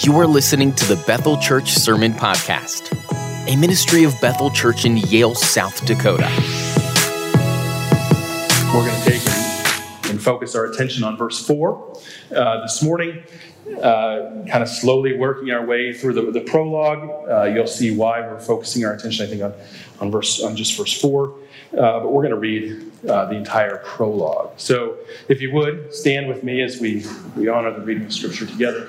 You are listening to the Bethel Church Sermon Podcast, a ministry of Bethel Church in Yale, South Dakota. We're going to take and focus our attention on verse 4 uh, this morning, uh, kind of slowly working our way through the, the prologue. Uh, you'll see why we're focusing our attention, I think, on, on, verse, on just verse 4. Uh, but we're going to read uh, the entire prologue. So if you would, stand with me as we, we honor the reading of Scripture together.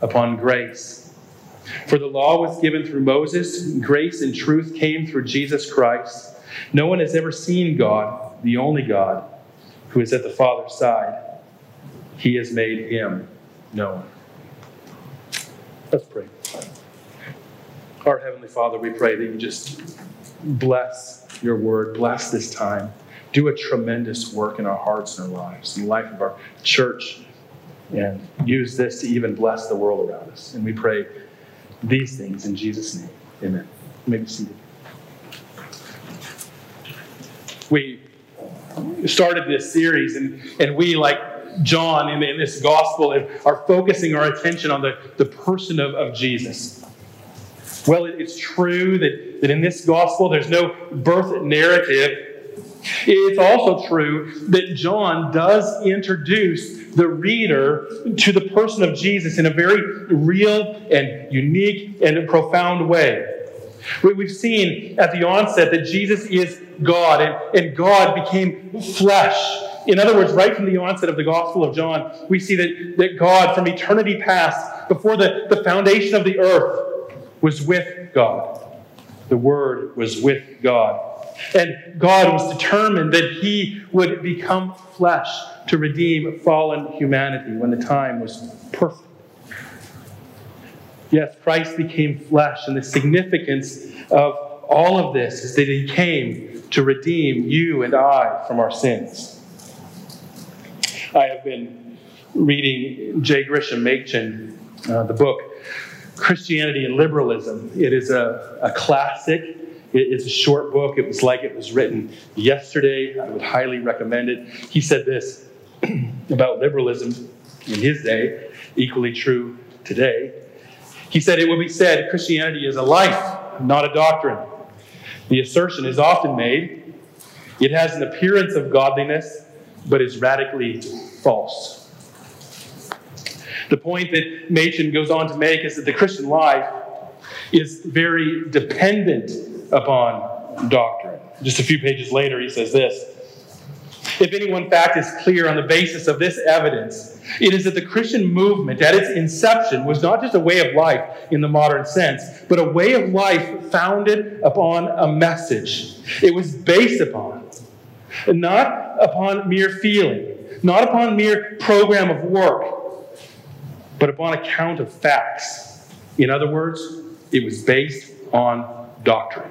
upon grace. For the law was given through Moses, grace and truth came through Jesus Christ. No one has ever seen God, the only God, who is at the Father's side. He has made him known. Let's pray. Our Heavenly Father, we pray that you just bless your word, bless this time. Do a tremendous work in our hearts and our lives, in the life of our church and use this to even bless the world around us. And we pray these things in Jesus' name. Amen. You may be seated. We started this series, and, and we, like John in, in this gospel, are focusing our attention on the, the person of, of Jesus. Well, it's true that, that in this gospel there's no birth narrative. It's also true that John does introduce the reader to the person of Jesus in a very real and unique and profound way. We've seen at the onset that Jesus is God, and, and God became flesh. In other words, right from the onset of the Gospel of John, we see that, that God, from eternity past, before the, the foundation of the earth, was with God. The Word was with God. And God was determined that He would become flesh to redeem fallen humanity when the time was perfect. Yes, Christ became flesh, and the significance of all of this is that he came to redeem you and I from our sins. I have been reading J. Gresham Machen, uh, the book Christianity and Liberalism. It is a, a classic. It's a short book. It was like it was written yesterday. I would highly recommend it. He said this about liberalism in his day, equally true today. He said, It will be said Christianity is a life, not a doctrine. The assertion is often made it has an appearance of godliness, but is radically false. The point that Machen goes on to make is that the Christian life is very dependent upon doctrine. Just a few pages later, he says this if any one fact is clear on the basis of this evidence, it is that the Christian movement at its inception was not just a way of life in the modern sense, but a way of life founded upon a message. It was based upon, not upon mere feeling, not upon mere program of work, but upon account of facts. In other words, it was based on doctrine.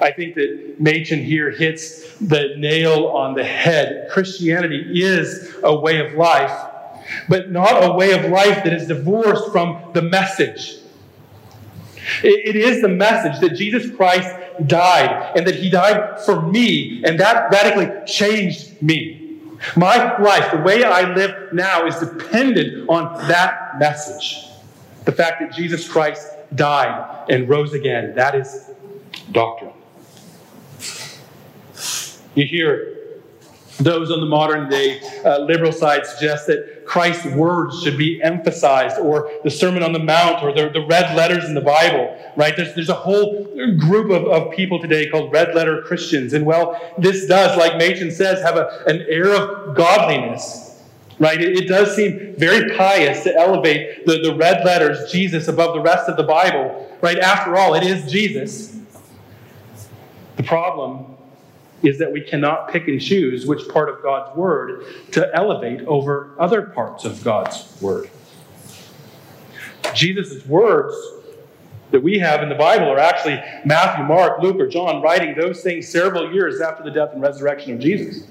I think that Machen here hits the nail on the head. Christianity is a way of life, but not a way of life that is divorced from the message. It is the message that Jesus Christ died and that he died for me, and that radically changed me. My life, the way I live now, is dependent on that message. The fact that Jesus Christ died and rose again. That is doctrine. You hear those on the modern day uh, liberal side suggest that Christ's words should be emphasized, or the Sermon on the Mount, or the, the red letters in the Bible, right? There's, there's a whole group of, of people today called red letter Christians. And well, this does, like Machen says, have a, an air of godliness, right? It, it does seem very pious to elevate the, the red letters, Jesus, above the rest of the Bible, right? After all, it is Jesus. The problem is that we cannot pick and choose which part of God's Word to elevate over other parts of God's Word. Jesus' words that we have in the Bible are actually Matthew, Mark, Luke, or John writing those things several years after the death and resurrection of Jesus.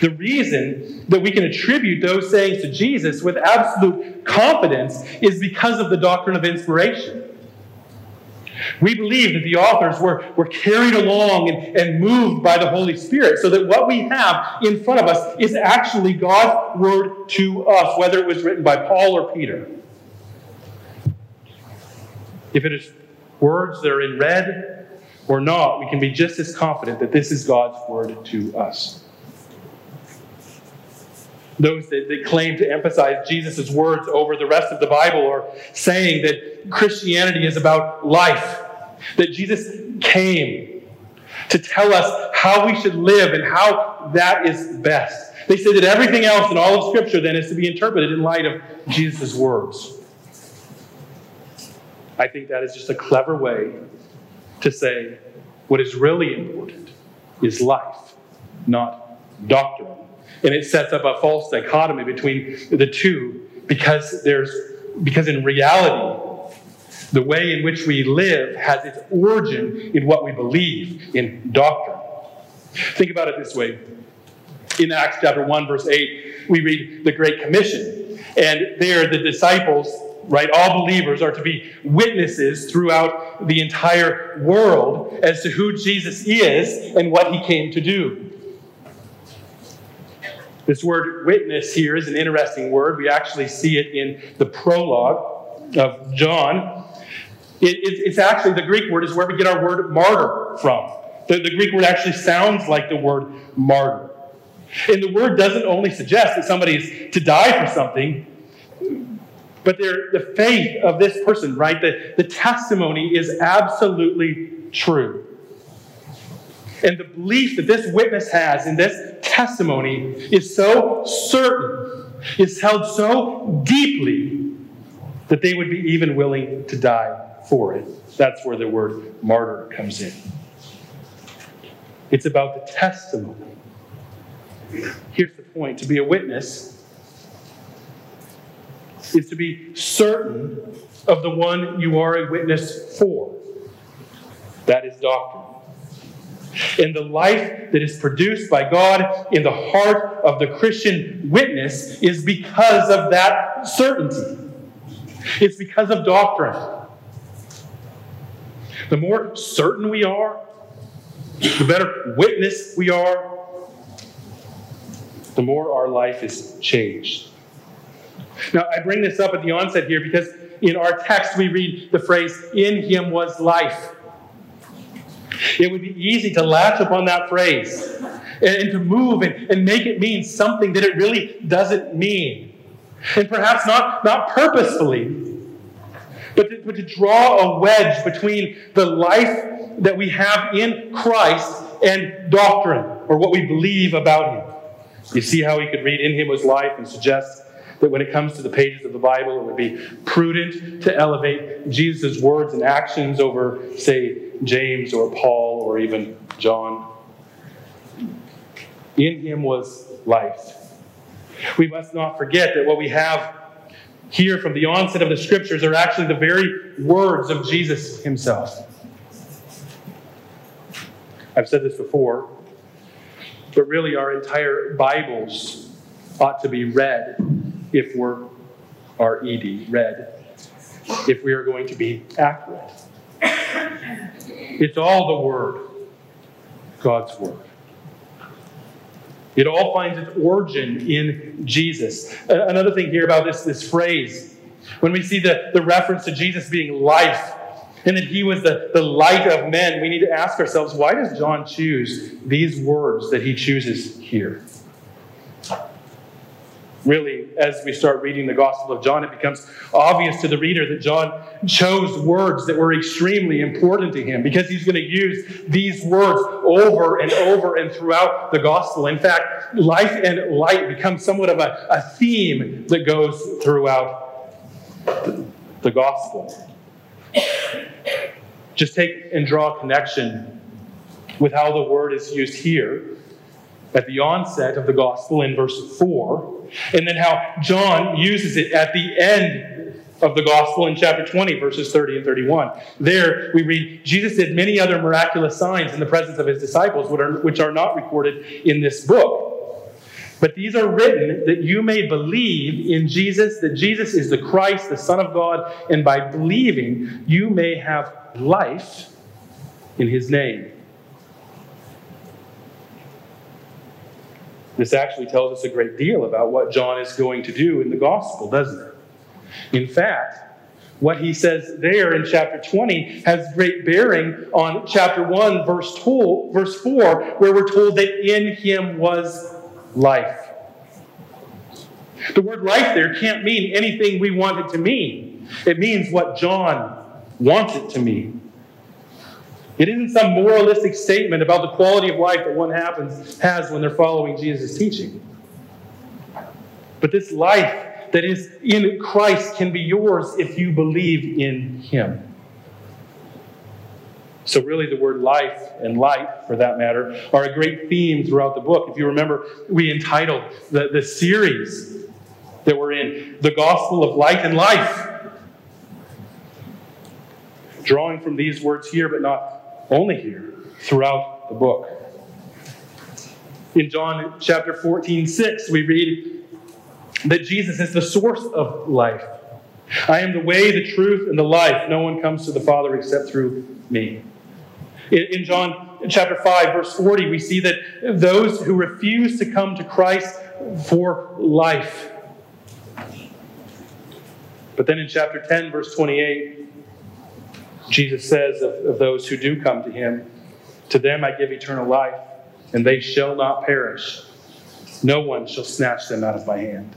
The reason that we can attribute those sayings to Jesus with absolute confidence is because of the doctrine of inspiration. We believe that the authors were, were carried along and, and moved by the Holy Spirit, so that what we have in front of us is actually God's word to us, whether it was written by Paul or Peter. If it is words that are in red or not, we can be just as confident that this is God's word to us. Those that, that claim to emphasize Jesus' words over the rest of the Bible are saying that Christianity is about life, that Jesus came to tell us how we should live and how that is best. They say that everything else in all of Scripture then is to be interpreted in light of Jesus' words. I think that is just a clever way to say what is really important is life, not doctrine and it sets up a false dichotomy between the two because there's because in reality the way in which we live has its origin in what we believe in doctrine. Think about it this way. In acts chapter 1 verse 8 we read the great commission. And there the disciples right all believers are to be witnesses throughout the entire world as to who jesus is and what he came to do this word witness here is an interesting word. We actually see it in the prologue of John. It, it, it's actually, the Greek word is where we get our word martyr from. The, the Greek word actually sounds like the word martyr. And the word doesn't only suggest that somebody is to die for something, but the faith of this person, right? The, the testimony is absolutely true. And the belief that this witness has in this testimony is so certain, is held so deeply, that they would be even willing to die for it. That's where the word martyr comes in. It's about the testimony. Here's the point to be a witness is to be certain of the one you are a witness for. That is doctrine in the life that is produced by God in the heart of the Christian witness is because of that certainty. It's because of doctrine. The more certain we are, the better witness we are, the more our life is changed. Now, I bring this up at the onset here because in our text we read the phrase, In him was life. It would be easy to latch upon that phrase and, and to move and, and make it mean something that it really doesn't mean. And perhaps not, not purposefully, but to, but to draw a wedge between the life that we have in Christ and doctrine, or what we believe about Him. You see how he could read in Him was life and suggest that when it comes to the pages of the Bible, it would be prudent to elevate Jesus' words and actions over, say, James or Paul or even John. In him was life. We must not forget that what we have here from the onset of the scriptures are actually the very words of Jesus himself. I've said this before, but really our entire Bibles ought to be read if we're R-E-D, read, if we are going to be accurate. It's all the Word, God's Word. It all finds its origin in Jesus. Another thing here about this, this phrase, when we see the, the reference to Jesus being life, and that he was the, the light of men, we need to ask ourselves why does John choose these words that he chooses here? Really, as we start reading the Gospel of John, it becomes obvious to the reader that John chose words that were extremely important to him because he's going to use these words over and over and throughout the Gospel. In fact, life and light become somewhat of a, a theme that goes throughout the, the Gospel. Just take and draw a connection with how the word is used here at the onset of the gospel in verse 4, and then how John uses it at the end of the gospel in chapter 20, verses 30 and 31. There we read, Jesus did many other miraculous signs in the presence of his disciples, which are, not recorded in this book. But these are written that you may believe in Jesus, that Jesus is the Christ, the Son of God, and by believing you may have life in his name. This actually tells us a great deal about what John is going to do in the gospel, doesn't it? In fact, what he says there in chapter 20 has great bearing on chapter 1, verse, 2, verse 4, where we're told that in him was life. The word life there can't mean anything we want it to mean. It means what John wants it to mean. It isn't some moralistic statement about the quality of life that one happens, has when they're following Jesus' teaching. But this life that is in Christ can be yours if you believe in Him. So, really, the word life and light, for that matter, are a great theme throughout the book. If you remember, we entitled the, the series that we're in, The Gospel of Light and Life. Drawing from these words here, but not only here, throughout the book. In John chapter 14, 6, we read that Jesus is the source of life. I am the way, the truth, and the life. No one comes to the Father except through me. In, John chapter 5, verse 40, we see that those who refuse to come to Christ for life. But then in chapter 10, verse 28, Jesus says of, of those who do come to him, To them I give eternal life, and they shall not perish. No one shall snatch them out of my hand.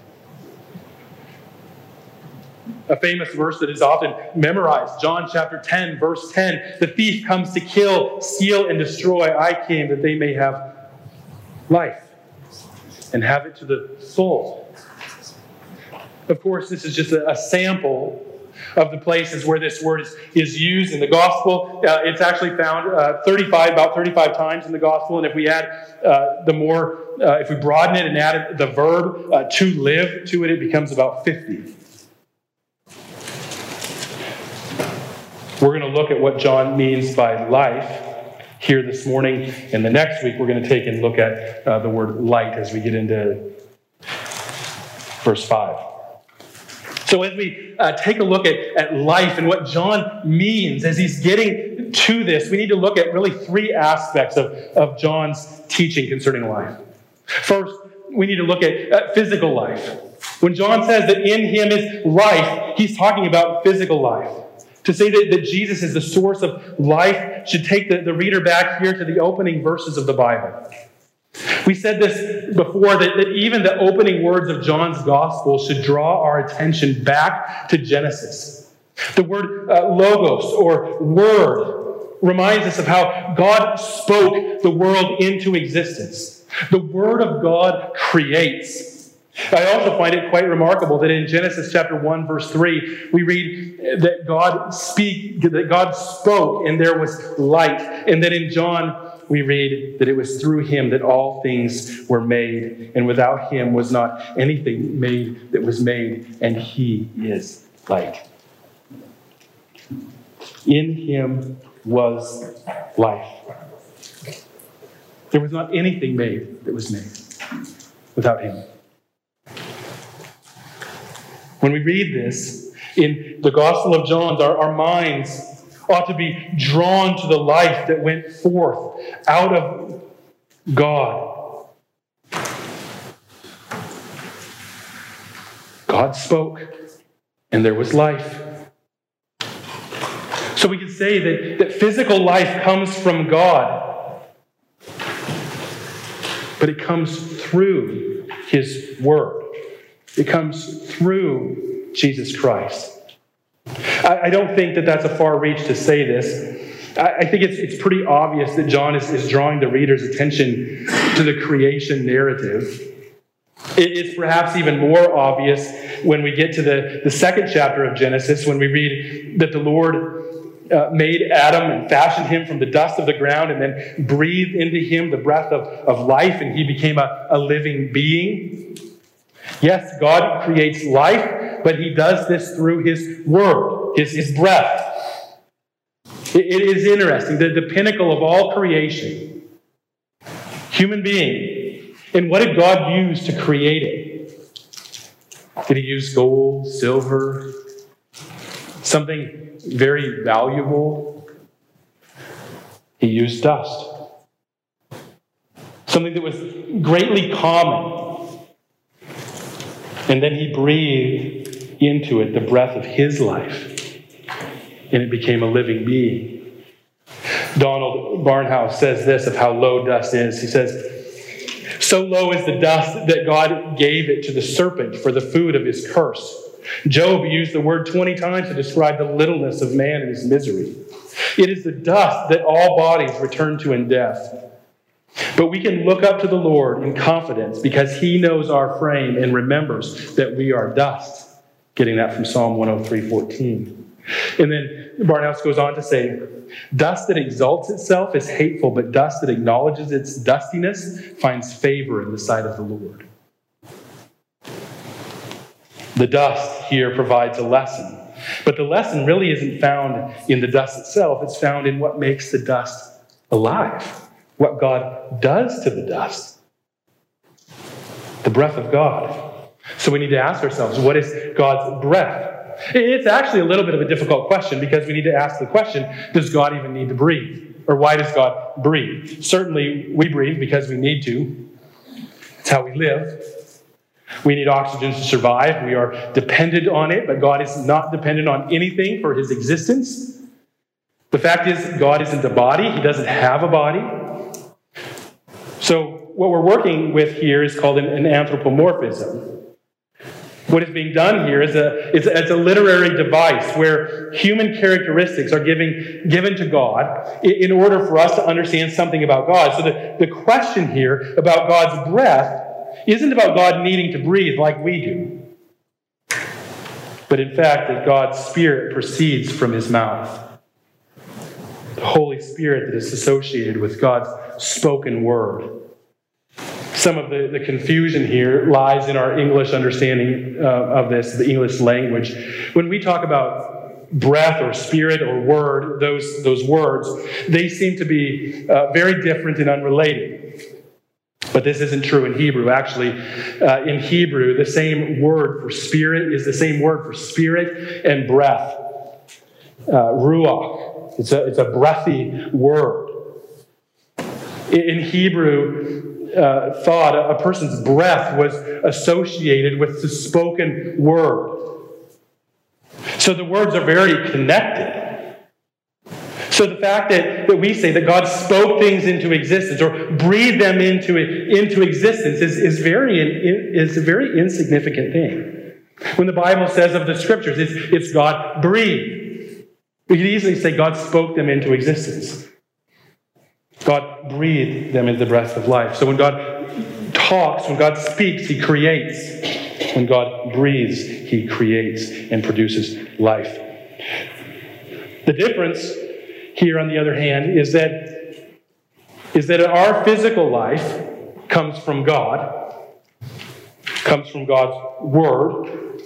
A famous verse that is often memorized, John chapter 10, verse 10 The thief comes to kill, steal, and destroy. I came that they may have life and have it to the full. Of course, this is just a, sample of the places where this word is, is used in the gospel. Uh, it's actually found uh, 35, about 35 times in the gospel. And if we add uh, the more, uh, if we broaden it and add the verb uh, to live to it, it becomes about 50. We're going to look at what John means by life here this morning. And the next week, we're going to take and look at uh, the word light as we get into verse 5. So, as we uh, take a look at, at life and what John means as he's getting to this, we need to look at really three aspects of, of John's teaching concerning life. First, we need to look at uh, physical life. When John says that in him is life, he's talking about physical life. To say that, that Jesus is the source of life should take the, the reader back here to the opening verses of the Bible. We said this before that, that even the opening words of John's gospel should draw our attention back to Genesis. The word uh, logos or word reminds us of how God spoke the world into existence. The word of God creates. I also find it quite remarkable that in Genesis chapter 1 verse 3 we read that God speak that God spoke and there was light and then in John we read that it was through him that all things were made, and without him was not anything made that was made, and he is light. In him was life. There was not anything made that was made without him. When we read this in the Gospel of John, our, our minds ought to be drawn to the life that went forth out of God. God spoke, and there was life. So we can say that, that physical life comes from God, but it comes through His Word. It comes through Jesus Christ. I, I don't think that that's a far reach to say this. I, I think it's, it's pretty obvious that John is, is drawing the reader's attention to the creation narrative. It's perhaps even more obvious when we get to the, the second chapter of Genesis, when we read that the Lord uh, made Adam and fashioned him from the dust of the ground and then breathed into him the breath of, of life, and he became a, a living being. Yes, God creates life, but he does this through his word, his breath. it, it is interesting the pinnacle of all creation, human being, and what did God use to create it? Did he use gold, silver, something very valuable? He used dust. Something that was greatly common and then he breathed into it the breath of his life, and it became a living being. Donald Barnhouse says this of how low dust is. He says, So low is the dust that God gave it to the serpent for the food of his curse. Job used the word 20 times to describe the littleness of man and his misery. It is the dust that all bodies return to in death. But we can look up to the Lord in confidence because He knows our frame and remembers that we are dust. Getting that from Psalm 103 14. And then Barnhouse goes on to say, Dust that exalts itself is hateful, but dust that acknowledges its dustiness finds favor in the sight of the Lord. The dust here provides a lesson. But the lesson really isn't found in the dust itself, it's found in what makes the dust alive what God does to the dust the breath of God. So we need to ask ourselves what is God's breath? It's actually a little bit of a difficult question because we need to ask the question does God even need to breathe? Or why does God breathe? Certainly, we breathe because we need to. It's how we live. We need oxygen to survive. We are dependent on it, but God is not dependent on anything for his existence. The fact is, God isn't a body, He doesn't have a body. So, what we're working with here is called an, an anthropomorphism. What is being done here is a, it's, a, a literary device where human characteristics are giving, given to God in, in order for us to understand something about God. So, the, the question here about God's breath isn't about God needing to breathe like we do, but in fact, that God's Spirit proceeds from his mouth. The Holy Spirit that is associated with God's spoken word. Some of the, the confusion here lies in our English understanding uh, of this, the English language. When we talk about breath or spirit or word, those, those words, they seem to be uh, very different and unrelated. But this isn't true in Hebrew. Actually, uh, in Hebrew, the same word for spirit is the same word for spirit and breath. Uh, ruach. It's a, it's a breathy word. In Hebrew uh, thought, a person's breath was associated with the spoken word. So the words are very connected. So the fact that, that we say that God spoke things into existence or breathed them into, into existence is, is, very, is a very insignificant thing. When the Bible says of the scriptures, it's, it's God breathed. We could easily say God spoke them into existence. God breathed them into the breath of life. So when God talks, when God speaks, He creates. When God breathes, He creates and produces life. The difference here, on the other hand, is that, is that our physical life comes from God, comes from God's Word.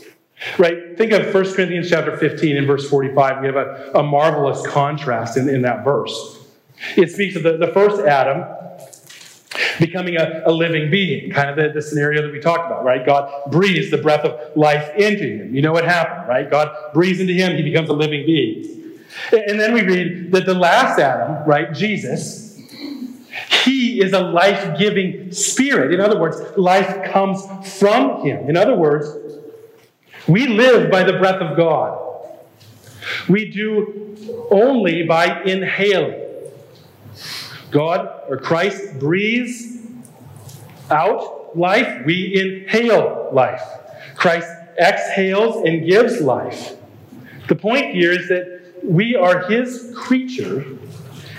Right? Think of 1 Corinthians chapter 15 and verse 45. We have a, a marvelous contrast in, in that verse. It speaks of the, the first Adam. becoming a, a living being, kind of the, the scenario that we talked about, right? God breathes the breath of life into him. You know what happened, right? God breathes into him, he becomes a living being. And then we read that the last Adam, right, Jesus, he is a life giving spirit. In other words, life comes from him. In other words, we live by the breath of God. We do only by inhaling. God or Christ breathes out life, we inhale life. Christ exhales and gives life. The point here is that we are his creature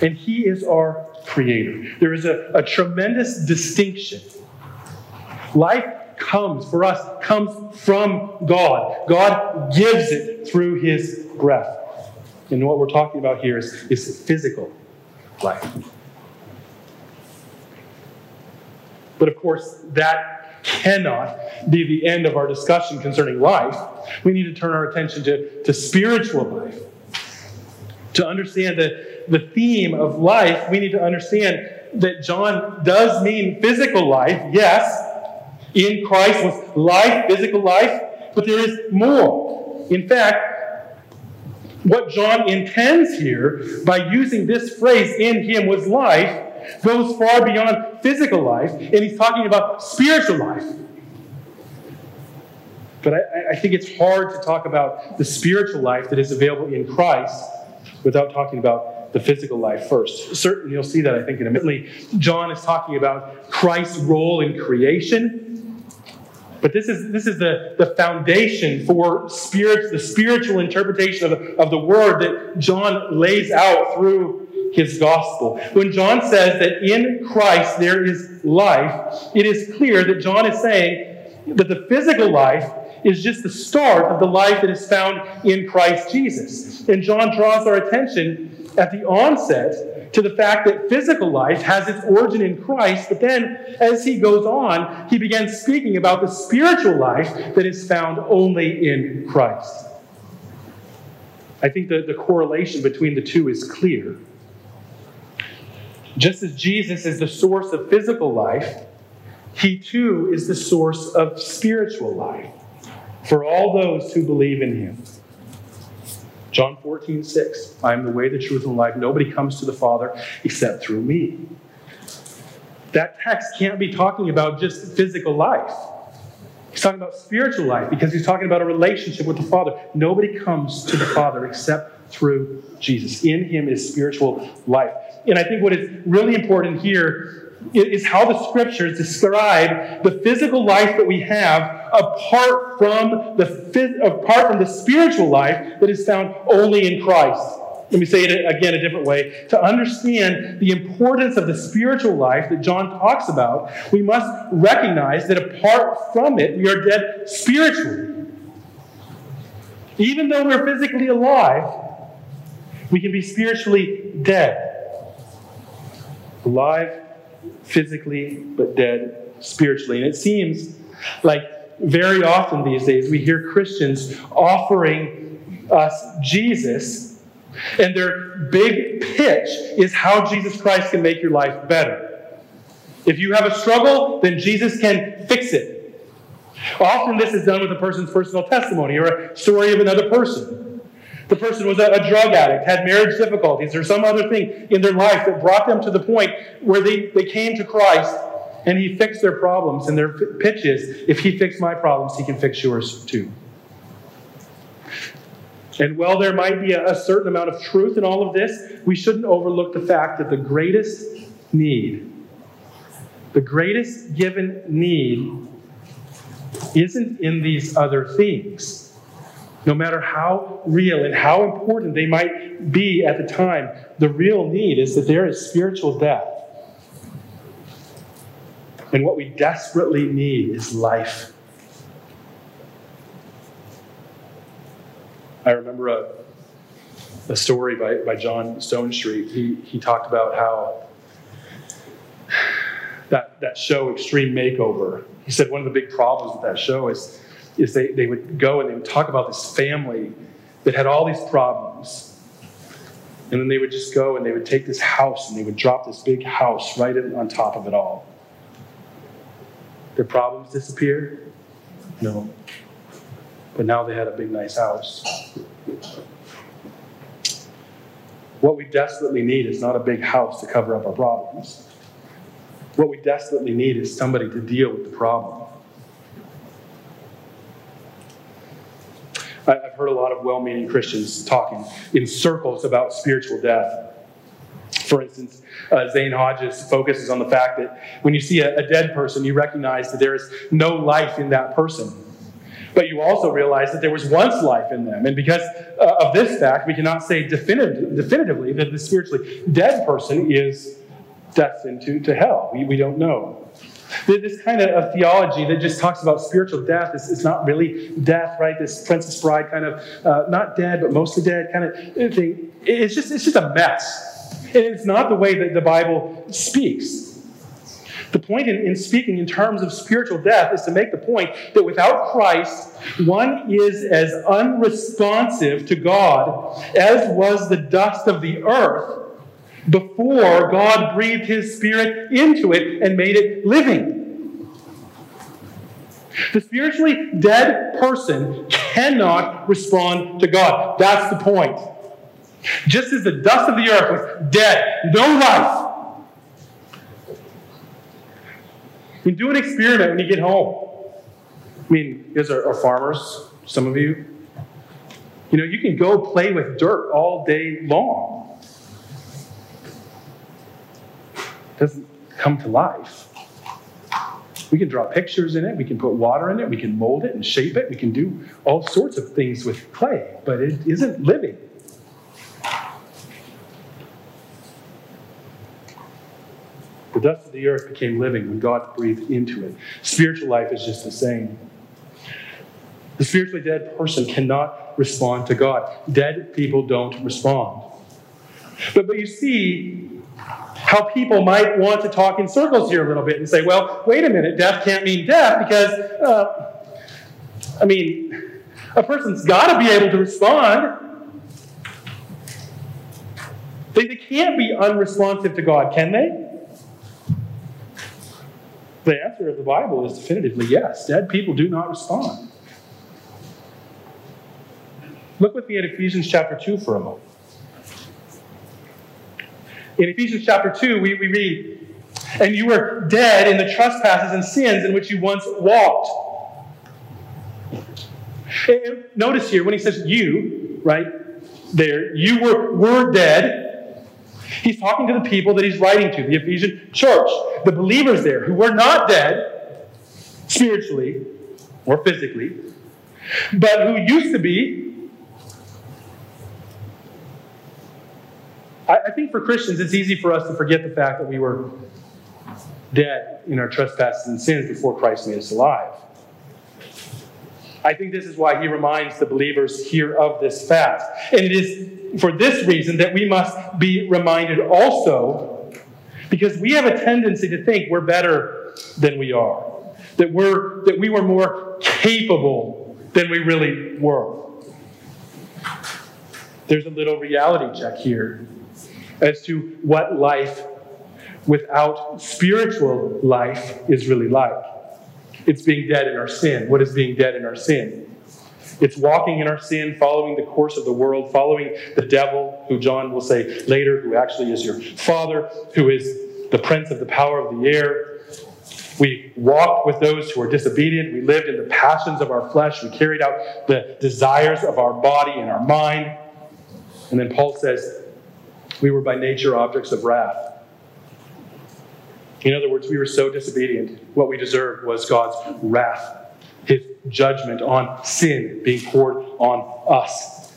and he is our creator. There is a, a tremendous distinction. Life comes for us, comes from God. God gives it through his breath. And what we're talking about here is, is physical life. But of course, that cannot be the end of our discussion concerning life. We need to turn our attention to, to spiritual life. To understand the, the theme of life, we need to understand that John does mean physical life, yes. In Christ was life, physical life, but there is more. In fact, what John intends here by using this phrase, in him was life, goes far beyond physical life, and he's talking about spiritual life. But I, I, think it's hard to talk about the spiritual life that is available in Christ without talking about the physical life first. Certainly, you'll see that, I think, in a minute. John is talking about Christ's role in creation. But this is, this is the, the foundation for spirit, the spiritual interpretation of of the word that John lays out through his gospel. When John says that in Christ there is life, it is clear that John is saying that the physical life is just the start of the life that is found in Christ Jesus. And John draws our attention at the onset to the fact that physical life has its origin in Christ, but then as he goes on, he begins speaking about the spiritual life that is found only in Christ. I think that the correlation between the two is clear. Just as Jesus is the source of physical life, he too is the source of spiritual life for all those who believe in him. John 14, 6. I am the way, the truth, and life. Nobody comes to the Father except through me. That text can't be talking about just physical life. He's talking about spiritual life because he's talking about a relationship with the Father. Nobody comes to the Father except through Jesus. In him is spiritual life. And I think what is really important here is how the scriptures describe the physical life that we have apart from the apart from the spiritual life that is found only in Christ. Let me say it again a different way. To understand the importance of the spiritual life that John talks about, we must recognize that apart from it, we are dead spiritually. Even though we're physically alive, we can be spiritually dead alive physically, but dead spiritually. And it seems like very often these days we hear Christians offering us Jesus, and their big pitch is how Jesus Christ can make your life better. If you have a struggle, then Jesus can fix it. Often this is done with a person's personal testimony or a story of another person. The person was a, a, drug addict, had marriage difficulties, or some other thing in their life that brought them to the point where they, they came to Christ and He fixed their problems. And their pitch is if He fixed my problems, He can fix yours too. And while there might be a certain amount of truth in all of this, we shouldn't overlook the fact that the greatest need, the greatest given need, isn't in these other things no matter how real and how important they might be at the time, the real need is that there is spiritual death. And what we desperately need is life. I remember a, a story by, by John Stonestreet. He, he talked about how that, that show, Extreme Makeover, he said one of the big problems with that show is is they, they would go and they would talk about this family that had all these problems. And then they would just go and they would take this house and they would drop this big house right in, on top of it all. Their problems disappeared? No. But now they had a big, nice house. What we desperately need is not a big house to cover up our problems. What we desperately need is somebody to deal with the problem. I've heard a lot of well meaning Christians talking in circles about spiritual death. For instance, uh, Zane Hodges focuses on the fact that when you see a, a dead person, you recognize that there is no life in that person. But you also realize that there was once life in them. And because uh, of this fact, we cannot say definitive, definitively that the spiritually dead person is destined to, to hell. We, we don't know. This kind of theology that just talks about spiritual death is, is not really death, right? This Princess Bride kind of, uh, not dead, but mostly dead kind of thing. It's just, it's just a mess. And it's not the way that the Bible speaks. The point in, in, speaking in terms of spiritual death is to make the point that without Christ, one is as unresponsive to God as was the dust of the earth before God breathed his spirit into it and made it living. The spiritually dead person cannot respond to God. That's the point. Just as the dust of the earth was dead, no life. You do an experiment when you get home. I mean, guys are, are farmers, some of you. You know, you can go play with dirt all day long. Doesn't come to life. We can draw pictures in it, we can put water in it, we can mold it and shape it, we can do all sorts of things with clay, but it isn't living. The dust of the earth became living when God breathed into it. Spiritual life is just the same. The spiritually dead person cannot respond to God. Dead people don't respond. But, but you see, how people might want to talk in circles here a little bit and say, well, wait a minute, death can't mean death because, uh, I mean, a person's got to be able to respond. They, they can't be unresponsive to God, can they? The answer of the Bible is definitively yes. Dead people do not respond. Look with me at Ephesians chapter 2 for a moment. In Ephesians chapter 2, we, we read, And you were dead in the trespasses and sins in which you once walked. And notice here when he says you, right there, you were, were dead. He's talking to the people that he's writing to, the Ephesian church, the believers there who were not dead spiritually or physically, but who used to be I, I think for Christians, it's easy for us to forget the fact that we were dead in our trespasses and sins before Christ made us alive. I think this is why he reminds the believers here of this fact. And it is for this reason that we must be reminded also, because we have a tendency to think we're better than we are, that, we're, that we were more capable than we really were. There's a little reality check here as to what life without spiritual life is really like. It's being dead in our sin. What is being dead in our sin? It's walking in our sin, following the course of the world, following the devil, who John will say later, who actually is your father, who is the prince of the power of the air. We walked with those who are disobedient. We lived in the passions of our flesh. We carried out the desires of our body and our mind. And then Paul says, we were by nature objects of wrath. In other words, we were so disobedient. What we deserved was God's wrath, his judgment on sin being poured on us.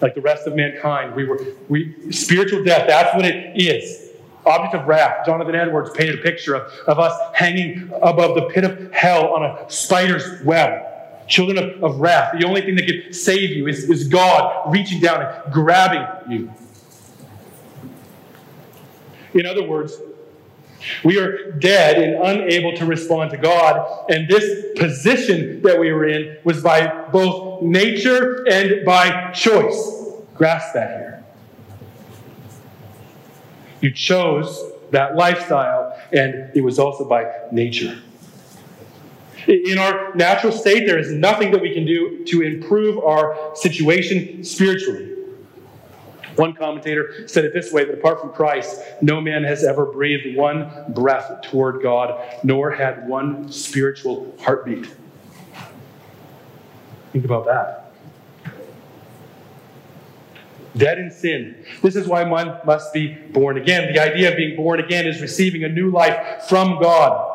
Like the rest of mankind, we were we spiritual death, that's what it is. Object of wrath. Jonathan Edwards painted a picture of, of us hanging above the pit of hell on a spider's web. Children of, of wrath. The only thing that could save you is, is God reaching down and grabbing you. In other words, we are dead and unable to respond to God. And this position that we were in was by both nature and by choice. Grasp that here. You chose that lifestyle, and it was also by nature. In our natural state, there is nothing that we can do to improve our situation spiritually. One commentator said it this way that apart from Christ, no man has ever breathed one breath toward God, nor had one spiritual heartbeat. Think about that. Dead in sin. This is why one must be born again. The idea of being born again is receiving a new life from God.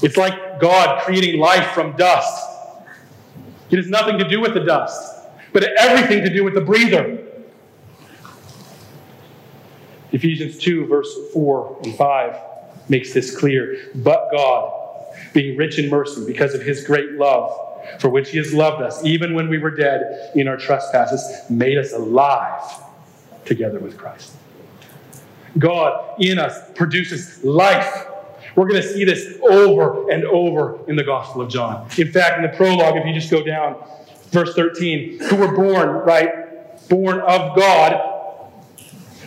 It's like God creating life from dust. It has nothing to do with the dust, but everything to do with the breather. Ephesians 2, verse 4 and 5 makes this clear. But God, being rich in mercy because of his great love, for which he has loved us, even when we were dead in our trespasses, made us alive together with Christ. God in us produces life. We're going to see this over and over in the Gospel of John. In fact, in the prologue, if you just go down, verse 13, who were born, right? Born of God,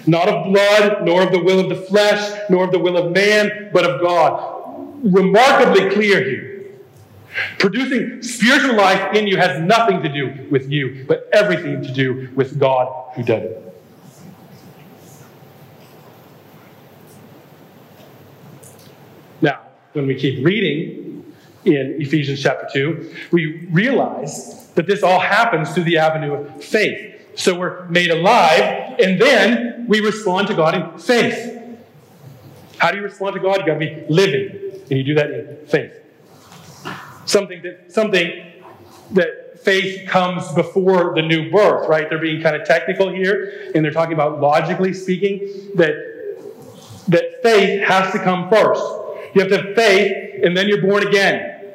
not of blood, nor of the will of the flesh, nor of the will of man, but of God. Remarkably clear here. Producing spiritual life in you has nothing to do with you, but everything to do with God who did it. Now, when we keep reading in Ephesians chapter 2, we realize that this all happens through the avenue of faith. So we're made alive, and then we respond to God in faith. How do you respond to God? You've got to be living, and you do that in faith. Something that something that faith comes before the new birth, right? They're being kind of technical here, and they're talking about logically speaking that that faith has to come first. You have to have faith, and then you're born again.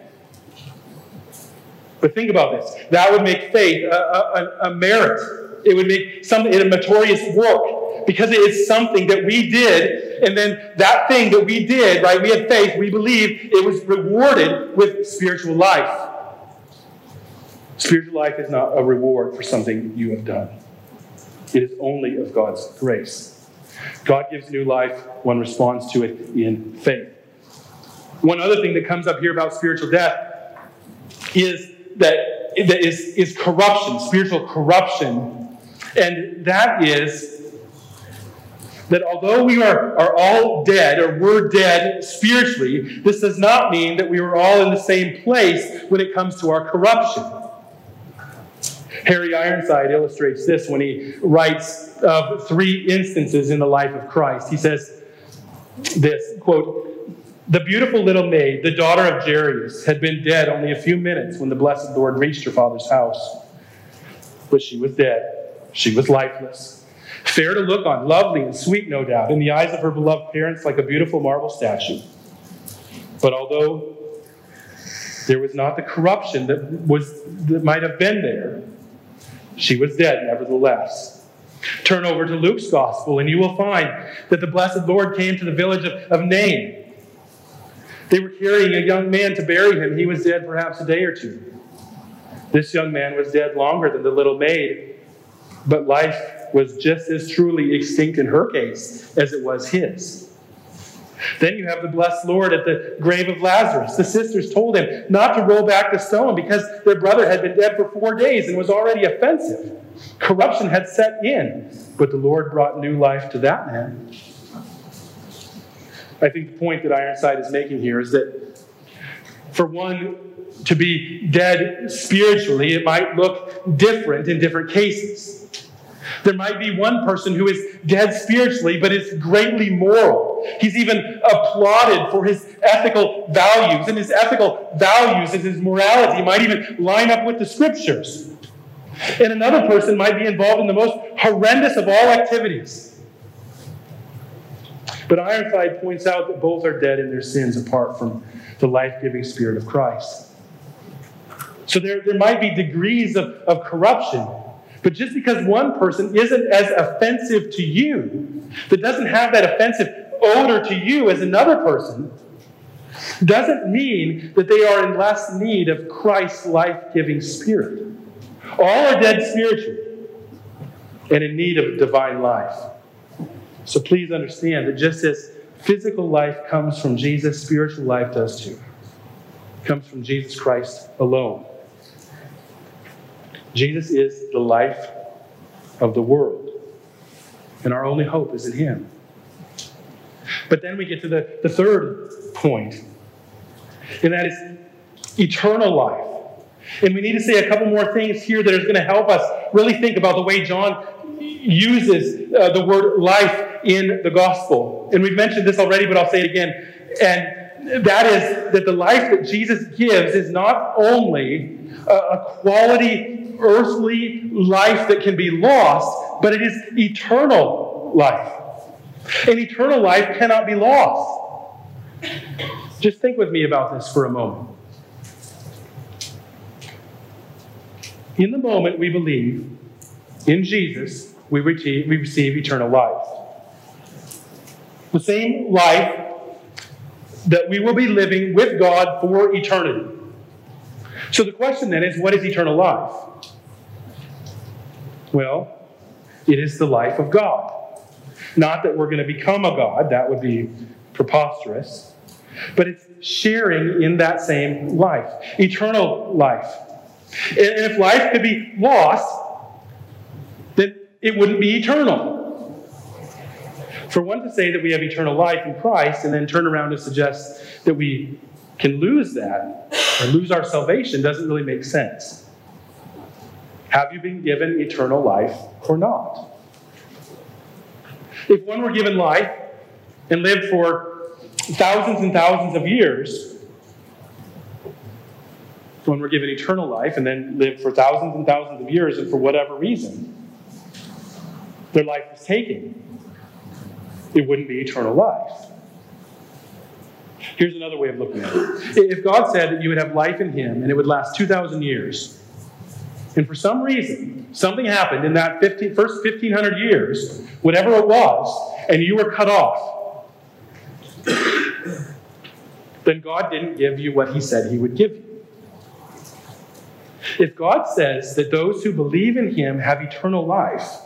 But think about this. That would make faith a, a, a merit it would make something a meritorious work because it is something that we did, and then that thing that we did, right? We had faith, we believed it was rewarded with spiritual life. Spiritual life is not a reward for something you have done. It is only of God's grace. God gives new life, one responds to it in faith. One other thing that comes up here about spiritual death is that, that is, is corruption, spiritual corruption and that is that although we are, are all dead or we're dead spiritually, this does not mean that we were all in the same place when it comes to our corruption. Harry Ironside illustrates this when he writes of three instances in the life of Christ. He says this quote, the beautiful little maid, the daughter of Jairus, had been dead only a few minutes when the blessed Lord reached her father's house. But she was dead. She was lifeless. Fair to look on, lovely and sweet, no doubt, in the eyes of her beloved parents, like a beautiful marble statue. But although there was not the corruption that, was, that might have been there, she was dead nevertheless. Turn over to Luke's gospel, and you will find that the blessed Lord came to the village of, of Nain. They were carrying a young man to bury him. He was dead perhaps a day or two. This young man was dead longer than the little maid but life was just as truly extinct in her case as it was his. Then you have the blessed Lord at the grave of Lazarus. The sisters told him not to roll back the stone because their brother had been dead for four days and was already offensive. Corruption had set in, but the Lord brought new life to that man. I think the point that Ironside is making here is that for one to be dead spiritually, it might look different in different cases. There might be one person who is dead spiritually, but is greatly moral. He's even applauded for his ethical values, and his ethical values and his morality might even line up with the scriptures. And another person might be involved in the most horrendous of all activities. But Ironside points out that both are dead in their sins apart from the life giving Spirit of Christ. So there, there might be degrees of, of corruption but just because one person isn't as offensive to you, that doesn't have that offensive odor to you as another person, doesn't mean that they are in less need of Christ's life giving spirit. All are dead spiritually and in need of divine life. So please understand that just as physical life comes from Jesus, spiritual life does too. It comes from Jesus Christ alone. Jesus is the life of the world, and our only hope is in Him. But then we get to the, the third point, and that is eternal life. And we need to say a couple more things here that is going to help us really think about the way John uses uh, the word life in the gospel. And we've mentioned this already, but I'll say it again. And that is that the life that Jesus gives is not only a, a quality earthly life that can be lost, but it is eternal life. And eternal life cannot be lost. Just think with me about this for a moment. In the moment we believe in Jesus, we receive, we receive eternal life. The same life that we will be living with God for eternity. So the question then is what is eternal life? Well, it is the life of God. Not that we're going to become a God, that would be preposterous, but it's sharing in that same life, eternal life. And if life could be lost, it wouldn't be eternal. For one to say that we have eternal life in Christ and then turn around and suggest that we can lose that or lose our salvation doesn't really make sense. Have you been given eternal life or not? If one were given life and lived for thousands and thousands of years, when we're given eternal life and then live for thousands and thousands of years, and for whatever reason, their life was taken, it wouldn't be eternal life. Here's another way of looking at it. If God said that you would have life in Him and it would last 2,000 years, and for some reason, something happened in that 15, first 1,500 years, whatever it was, and you were cut off, then God didn't give you what He said He would give you. If God says that those who believe in Him have eternal life,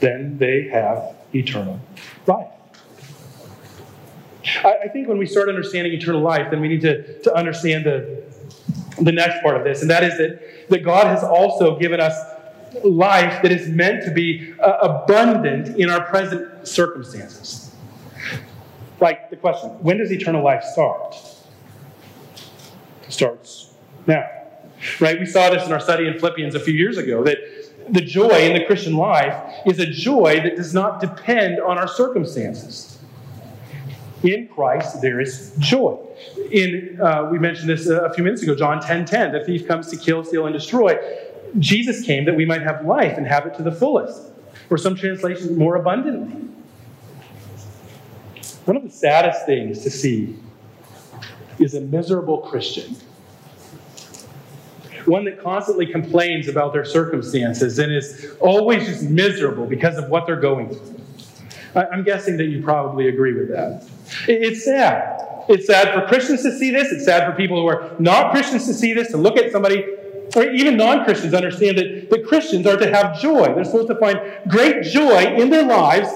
then they have eternal life. I, I think when we start understanding eternal life, then we need to, to understand the, the next part of this, and that is that, that God has also given us life that is meant to be uh, abundant in our present circumstances. Like the question when does eternal life start? It starts now. Right? We saw this in our study in Philippians a few years ago that the joy in the Christian life is a joy that does not depend on our circumstances. In Christ, there is joy. In uh, we mentioned this a few minutes ago, John 10:10, 10, 10, the thief comes to kill, steal, and destroy. Jesus came that we might have life and have it to the fullest, or some translations, more abundantly. One of the saddest things to see is a miserable Christian one that constantly complains about their circumstances and is always just miserable because of what they're going through. I'm guessing that you probably agree with that. It's sad. It's sad for Christians to see this. It's sad for people who are not Christians to see this, to look at somebody, or even non Christians understand that, that Christians are to have joy. They're supposed to find great joy in their lives,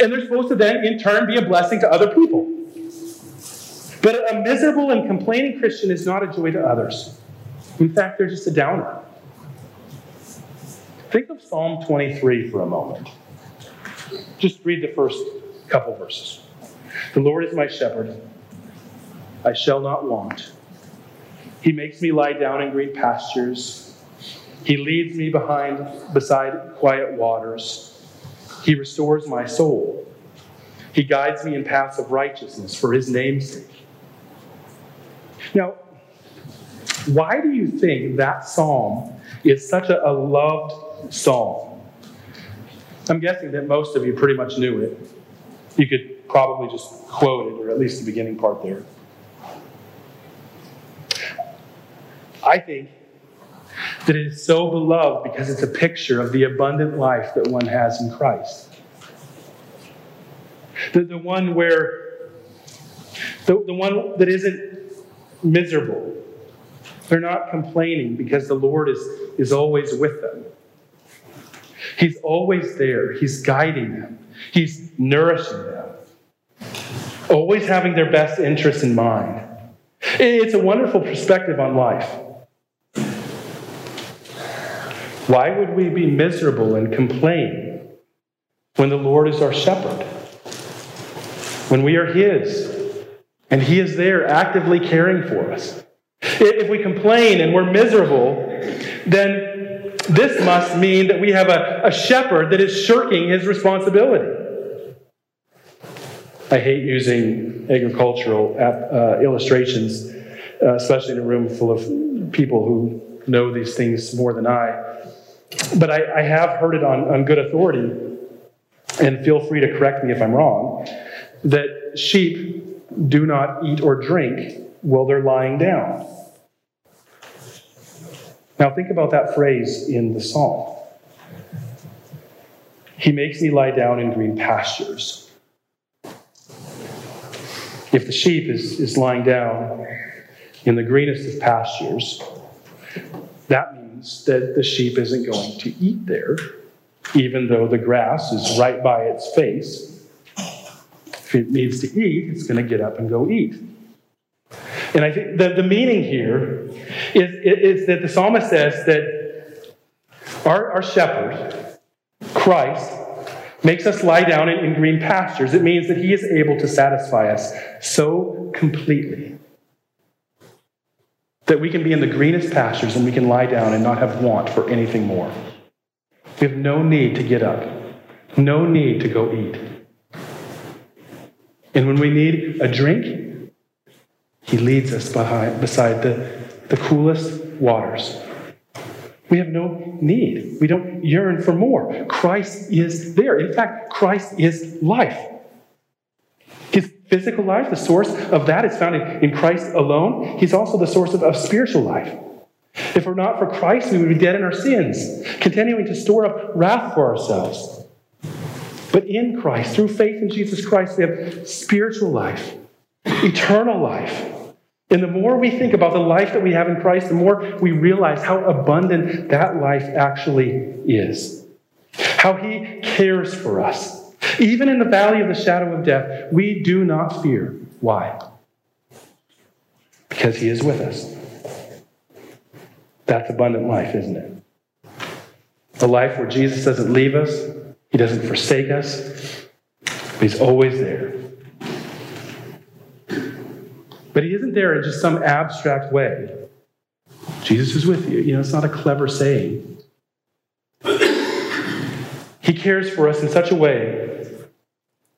and they're supposed to then, in turn, be a blessing to other people. But a miserable and complaining Christian is not a joy to others. In fact, they're just a downer. Think of Psalm 23 for a moment. Just read the first couple verses. The Lord is my shepherd, I shall not want. He makes me lie down in green pastures. He leads me behind beside quiet waters. He restores my soul. He guides me in paths of righteousness for his name's sake. Now, why do you think that psalm is such a, a loved psalm? I'm guessing that most of you pretty much knew it. You could probably just quote it, or at least the beginning part there. I think that it is so beloved because it's a picture of the abundant life that one has in Christ. The, the one where, the, the one that isn't miserable, they're not complaining because the Lord is, is always with them. He's always there. He's guiding them. He's nourishing them. Always having their best interests in mind. It's a wonderful perspective on life. Why would we be miserable and complain when the Lord is our shepherd? When we are His and He is there actively caring for us. If we complain and we're miserable, then this must mean that we have a, a shepherd that is shirking his responsibility. I hate using agricultural uh, illustrations, uh, especially in a room full of people who know these things more than I. But I, I have heard it on, on good authority, and feel free to correct me if I'm wrong, that sheep do not eat or drink while they're lying down. Now, think about that phrase in the psalm. He makes me lie down in green pastures. If the sheep is, is lying down in the greenest of pastures, that means that the sheep isn't going to eat there, even though the grass is right by its face. If it needs to eat, it's going to get up and go eat. And I think the, the meaning here is, is that the psalmist says that our, our shepherd, Christ, makes us lie down in, in green pastures. It means that he is able to satisfy us so completely that we can be in the greenest pastures and we can lie down and not have want for anything more. We have no need to get up, no need to go eat. And when we need a drink, he leads us behind, beside the, the coolest waters. We have no need. We don't yearn for more. Christ is there. In fact, Christ is life. His physical life, the source of that is found in, Christ alone. He's also the source of, of spiritual life. If we're not for Christ, we would be dead in our sins, continuing to store up wrath for ourselves. But in Christ, through faith in Jesus Christ, we have spiritual life, eternal life. And the more we think about the life that we have in Christ, the more we realize how abundant that life actually is. How He cares for us. Even in the valley of the shadow of death, we do not fear. Why? Because He is with us. That's abundant life, isn't it? The life where Jesus doesn't leave us, He doesn't forsake us, but He's always there. But he isn't there in just some abstract way. Jesus is with you. You know, it's not a clever saying. He cares for us in such a way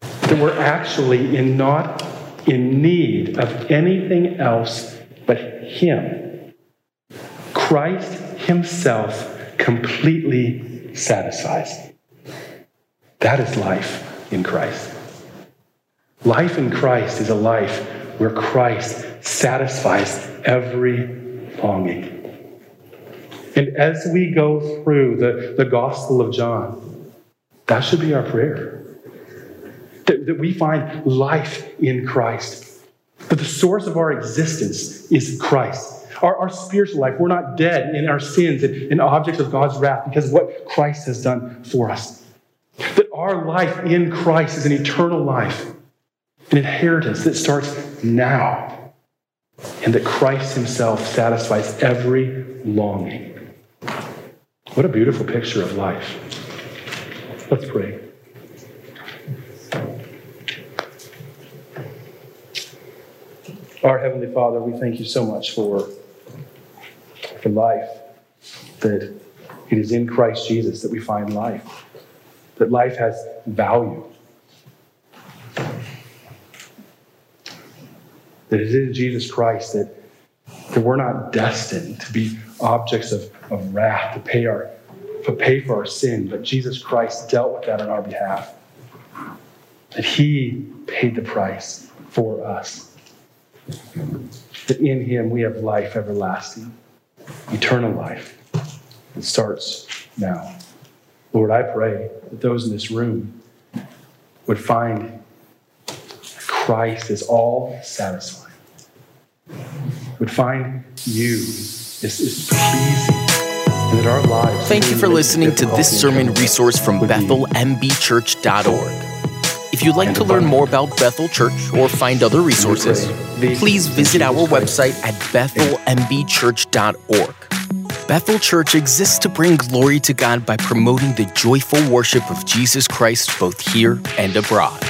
that we're actually in not in need of anything else but him. Christ himself completely satisfies. That is life in Christ. Life in Christ is a life where Christ satisfies every longing. And as we go through the, the Gospel of John, that should be our prayer. That, that we find life in Christ. That the source of our existence is Christ. Our, our spiritual life, we're not dead in our sins and, and objects of God's wrath because of what Christ has done for us. That our life in Christ is an eternal life an inheritance that starts now, and that Christ Himself satisfies every longing. What a beautiful picture of life. Let's pray. Our Heavenly Father, we thank you so much for, for life, that it is in Christ Jesus that we find life, that life has value that it is Jesus Christ that, that we're not destined to be objects of, of wrath, to pay, our, to pay for our sin, but Jesus Christ dealt with that on our behalf. That He paid the price for us. That in Him we have life everlasting, eternal life. It starts now. Lord, I pray that those in this room would find Christ is all satisfying. Would find you is, is pleasing. That our lives Thank you for listening to this sermon resource from BethelMBChurch.org. If you'd like to learn more about Bethel Church or find other resources, please visit our website at bethelmbchurch.org. Bethel Church exists to bring glory to God by promoting the joyful worship of Jesus Christ both here and abroad.